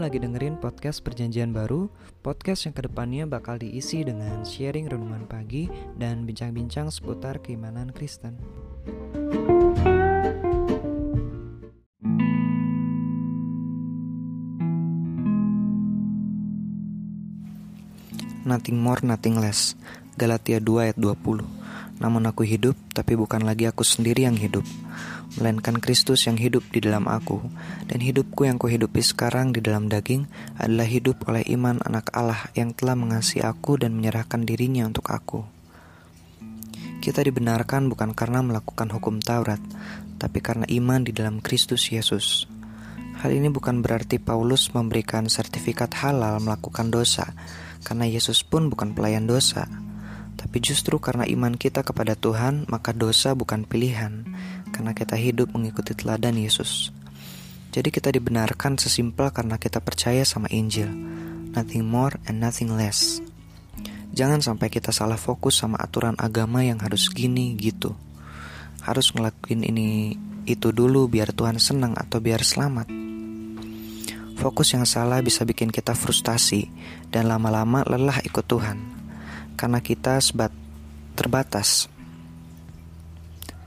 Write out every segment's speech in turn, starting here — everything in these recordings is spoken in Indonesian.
lagi dengerin podcast Perjanjian Baru, podcast yang ke depannya bakal diisi dengan sharing renungan pagi dan bincang-bincang seputar keimanan Kristen. Nothing more, nothing less. Galatia 2 ayat 20. Namun aku hidup, tapi bukan lagi aku sendiri yang hidup, melainkan Kristus yang hidup di dalam aku. Dan hidupku yang kuhidupi sekarang di dalam daging adalah hidup oleh iman anak Allah yang telah mengasihi aku dan menyerahkan dirinya untuk aku. Kita dibenarkan bukan karena melakukan hukum Taurat, tapi karena iman di dalam Kristus Yesus. Hal ini bukan berarti Paulus memberikan sertifikat halal melakukan dosa, karena Yesus pun bukan pelayan dosa. Tapi justru karena iman kita kepada Tuhan, maka dosa bukan pilihan, karena kita hidup mengikuti teladan Yesus. Jadi kita dibenarkan sesimpel karena kita percaya sama Injil. Nothing more and nothing less. Jangan sampai kita salah fokus sama aturan agama yang harus gini gitu. Harus ngelakuin ini itu dulu biar Tuhan senang atau biar selamat. Fokus yang salah bisa bikin kita frustasi dan lama-lama lelah ikut Tuhan. Karena kita sebat terbatas.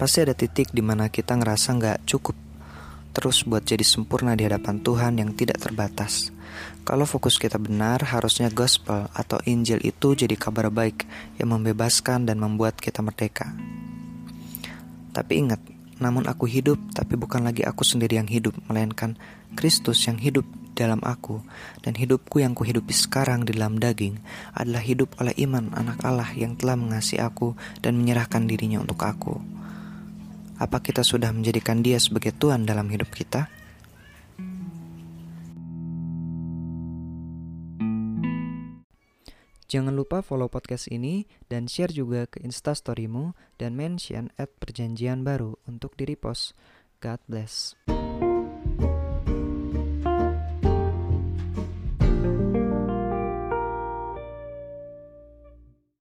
Pasti ada titik di mana kita ngerasa nggak cukup terus buat jadi sempurna di hadapan Tuhan yang tidak terbatas. Kalau fokus kita benar, harusnya gospel atau Injil itu jadi kabar baik yang membebaskan dan membuat kita merdeka. Tapi ingat, namun aku hidup, tapi bukan lagi aku sendiri yang hidup, melainkan Kristus yang hidup dalam aku, dan hidupku yang kuhidupi sekarang di dalam daging adalah hidup oleh iman anak Allah yang telah mengasihi aku dan menyerahkan dirinya untuk aku. Apa kita sudah menjadikan dia sebagai Tuhan dalam hidup kita? Jangan lupa follow podcast ini dan share juga ke instastorymu dan mention at perjanjian baru untuk di repost. God bless.